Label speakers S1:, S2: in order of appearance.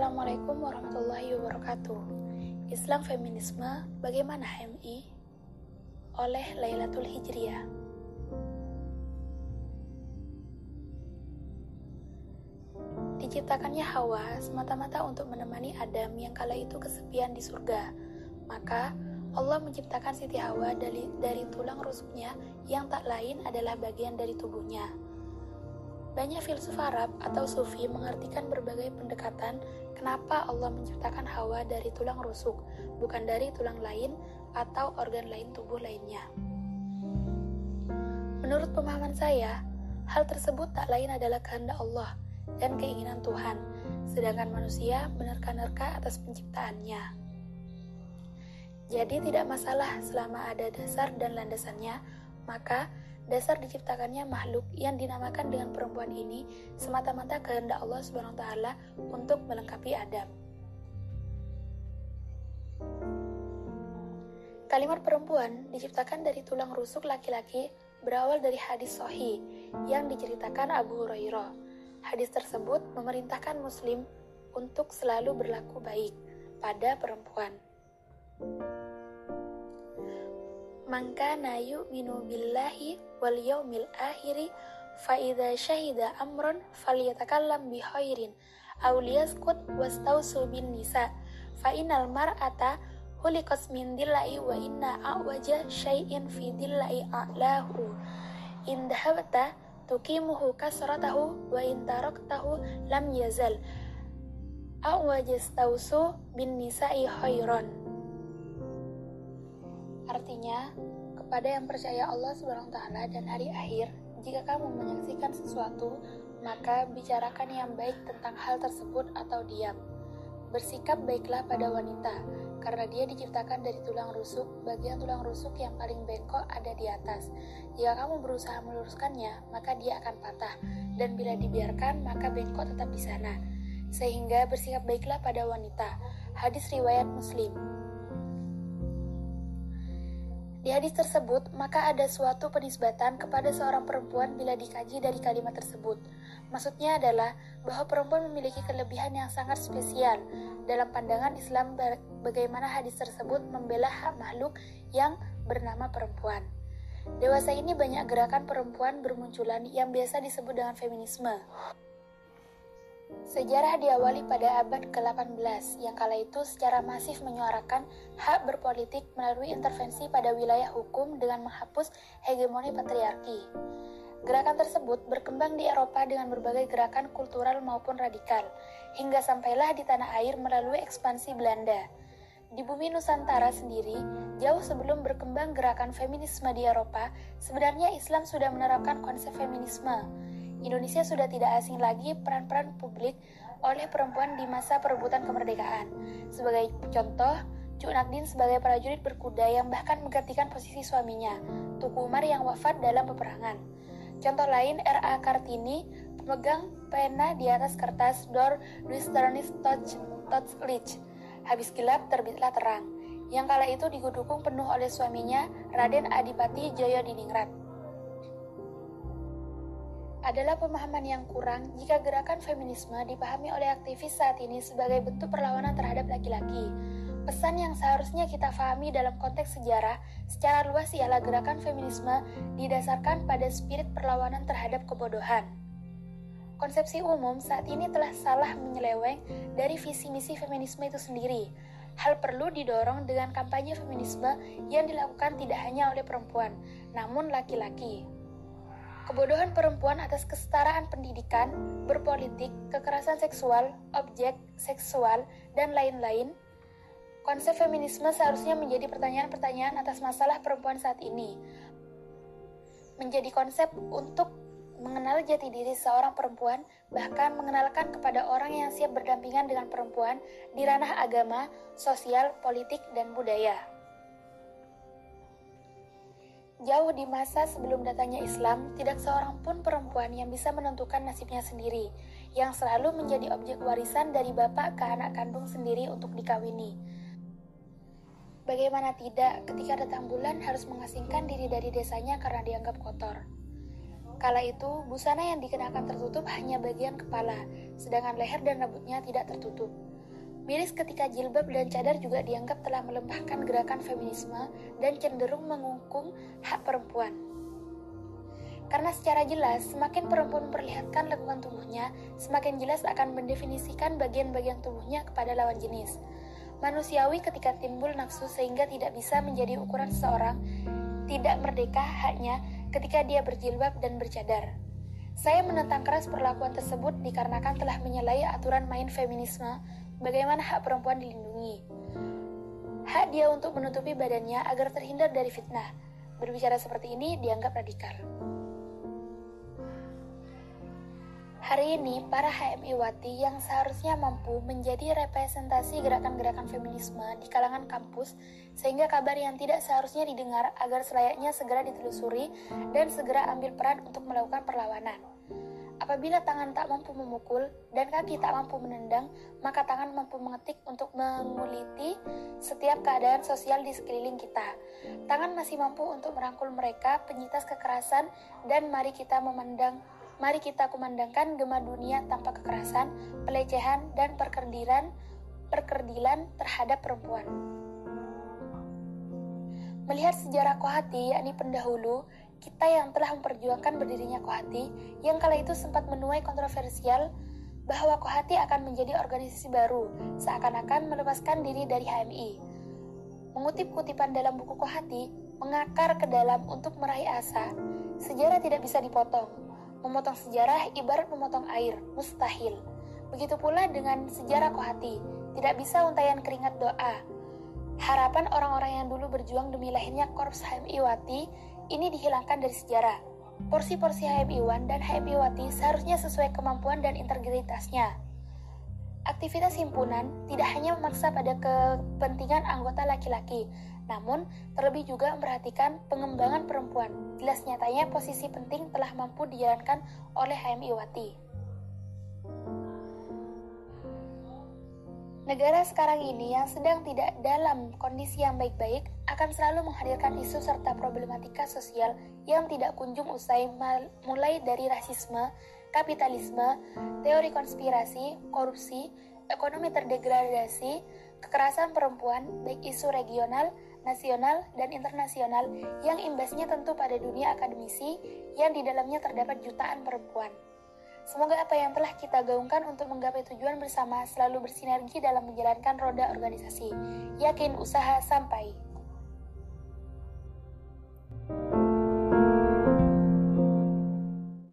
S1: Assalamualaikum warahmatullahi wabarakatuh. Islam Feminisme Bagaimana HMI? Oleh Lailatul Hijriah. Diciptakannya Hawa semata-mata untuk menemani Adam yang kala itu kesepian di surga. Maka Allah menciptakan Siti Hawa dari, dari tulang rusuknya yang tak lain adalah bagian dari tubuhnya. Banyak filsuf Arab atau Sufi mengartikan berbagai pendekatan kenapa Allah menciptakan Hawa dari tulang rusuk, bukan dari tulang lain atau organ lain tubuh lainnya. Menurut pemahaman saya, hal tersebut tak lain adalah kehendak Allah dan keinginan Tuhan, sedangkan manusia menerka-nerka atas penciptaannya. Jadi tidak masalah selama ada dasar dan landasannya, maka Dasar diciptakannya makhluk yang dinamakan dengan perempuan ini semata-mata kehendak Allah Subhanahu taala untuk melengkapi Adam. Kalimat perempuan diciptakan dari tulang rusuk laki-laki berawal dari hadis sohi yang diceritakan Abu Hurairah. Hadis tersebut memerintahkan muslim untuk selalu berlaku baik pada perempuan. Maka nayu minu billahi wal yaumil akhiri fa idza syahida amrun falyatakallam bi khairin aw liyaskut wastausu bin nisa fa innal mar'ata huliqas min dillahi wa inna awaja syai'in fi dillahi a'lahu. In dahabta tukimuhu kasratahu wa in taraktahu lam yazal awajastausu bin nisa'i khairan. Artinya, kepada yang percaya Allah Subhanahu taala dan hari akhir, jika kamu menyaksikan sesuatu, maka bicarakan yang baik tentang hal tersebut atau diam. Bersikap baiklah pada wanita, karena dia diciptakan dari tulang rusuk, bagian tulang rusuk yang paling bengkok ada di atas. Jika kamu berusaha meluruskannya, maka dia akan patah, dan bila dibiarkan, maka bengkok tetap di sana. Sehingga bersikap baiklah pada wanita. Hadis riwayat Muslim. Di hadis tersebut, maka ada suatu penisbatan kepada seorang perempuan bila dikaji dari kalimat tersebut. Maksudnya adalah bahwa perempuan memiliki kelebihan yang sangat spesial. Dalam pandangan Islam, bagaimana hadis tersebut membela hak makhluk yang bernama perempuan. Dewasa ini banyak gerakan perempuan bermunculan yang biasa disebut dengan feminisme. Sejarah diawali pada abad ke-18 yang kala itu secara masif menyuarakan hak berpolitik melalui intervensi pada wilayah hukum dengan menghapus hegemoni patriarki. Gerakan tersebut berkembang di Eropa dengan berbagai gerakan kultural maupun radikal, hingga sampailah di tanah air melalui ekspansi Belanda. Di bumi Nusantara sendiri, jauh sebelum berkembang gerakan feminisme di Eropa, sebenarnya Islam sudah menerapkan konsep feminisme Indonesia sudah tidak asing lagi peran-peran publik oleh perempuan di masa perebutan kemerdekaan. Sebagai contoh, Cuk Nakdin sebagai prajurit berkuda yang bahkan menggantikan posisi suaminya, Tuku Umar yang wafat dalam peperangan. Contoh lain, R.A. Kartini, pemegang pena di atas kertas Luisternis Touch Touch Lich. Habis gelap, terbitlah terang. Yang kala itu digudukung penuh oleh suaminya, Raden Adipati Jaya Diningrat adalah pemahaman yang kurang jika gerakan feminisme dipahami oleh aktivis saat ini sebagai bentuk perlawanan terhadap laki-laki. Pesan yang seharusnya kita pahami dalam konteks sejarah secara luas ialah gerakan feminisme didasarkan pada spirit perlawanan terhadap kebodohan. Konsepsi umum saat ini telah salah menyeleweng dari visi misi feminisme itu sendiri. Hal perlu didorong dengan kampanye feminisme yang dilakukan tidak hanya oleh perempuan, namun laki-laki. Kebodohan perempuan atas kesetaraan pendidikan, berpolitik, kekerasan seksual, objek seksual, dan lain-lain. Konsep feminisme seharusnya menjadi pertanyaan-pertanyaan atas masalah perempuan saat ini. Menjadi konsep untuk mengenal jati diri seorang perempuan, bahkan mengenalkan kepada orang yang siap berdampingan dengan perempuan di ranah agama, sosial, politik, dan budaya. Jauh di masa sebelum datangnya Islam, tidak seorang pun perempuan yang bisa menentukan nasibnya sendiri, yang selalu menjadi objek warisan dari bapak ke anak kandung sendiri untuk dikawini. Bagaimana tidak, ketika datang bulan harus mengasingkan diri dari desanya karena dianggap kotor. Kala itu, busana yang dikenakan tertutup hanya bagian kepala, sedangkan leher dan rambutnya tidak tertutup. Miris ketika jilbab dan cadar juga dianggap telah melembahkan gerakan feminisme dan cenderung mengungkung hak perempuan. Karena secara jelas, semakin perempuan memperlihatkan lekukan tubuhnya, semakin jelas akan mendefinisikan bagian-bagian tubuhnya kepada lawan jenis. Manusiawi ketika timbul nafsu sehingga tidak bisa menjadi ukuran seseorang, tidak merdeka haknya ketika dia berjilbab dan bercadar. Saya menentang keras perlakuan tersebut dikarenakan telah menyalahi aturan main feminisme bagaimana hak perempuan dilindungi. Hak dia untuk menutupi badannya agar terhindar dari fitnah. Berbicara seperti ini dianggap radikal. Hari ini, para HMI Wati yang seharusnya mampu menjadi representasi gerakan-gerakan feminisme di kalangan kampus sehingga kabar yang tidak seharusnya didengar agar selayaknya segera ditelusuri dan segera ambil peran untuk melakukan perlawanan. Apabila tangan tak mampu memukul dan kaki tak mampu menendang, maka tangan mampu mengetik untuk menguliti setiap keadaan sosial di sekeliling kita. Tangan masih mampu untuk merangkul mereka penyintas kekerasan dan mari kita memandang Mari kita kumandangkan gema dunia tanpa kekerasan, pelecehan, dan perkerdilan, perkerdilan terhadap perempuan. Melihat sejarah Kohati, yakni pendahulu, kita yang telah memperjuangkan berdirinya Kohati, yang kala itu sempat menuai kontroversial bahwa Kohati akan menjadi organisasi baru, seakan-akan melepaskan diri dari HMI. Mengutip kutipan dalam buku Kohati, mengakar ke dalam untuk meraih asa, sejarah tidak bisa dipotong, Memotong sejarah ibarat memotong air, mustahil. Begitu pula dengan sejarah Kohati, tidak bisa untayan keringat doa. Harapan orang-orang yang dulu berjuang demi lahirnya Korps HMI Wati ini dihilangkan dari sejarah. Porsi-porsi HMI Wan dan HMI Wati seharusnya sesuai kemampuan dan integritasnya. Aktivitas himpunan tidak hanya memaksa pada kepentingan anggota laki-laki, namun, terlebih juga memperhatikan pengembangan perempuan. Jelas nyatanya posisi penting telah mampu dijalankan oleh HMI Wati. Negara sekarang ini yang sedang tidak dalam kondisi yang baik-baik akan selalu menghadirkan isu serta problematika sosial yang tidak kunjung usai mulai dari rasisme, kapitalisme, teori konspirasi, korupsi, ekonomi terdegradasi, kekerasan perempuan, baik isu regional, nasional, dan internasional yang imbasnya tentu pada dunia akademisi yang di dalamnya terdapat jutaan perempuan. Semoga apa yang telah kita gaungkan untuk menggapai tujuan bersama selalu bersinergi dalam menjalankan roda organisasi. Yakin usaha sampai.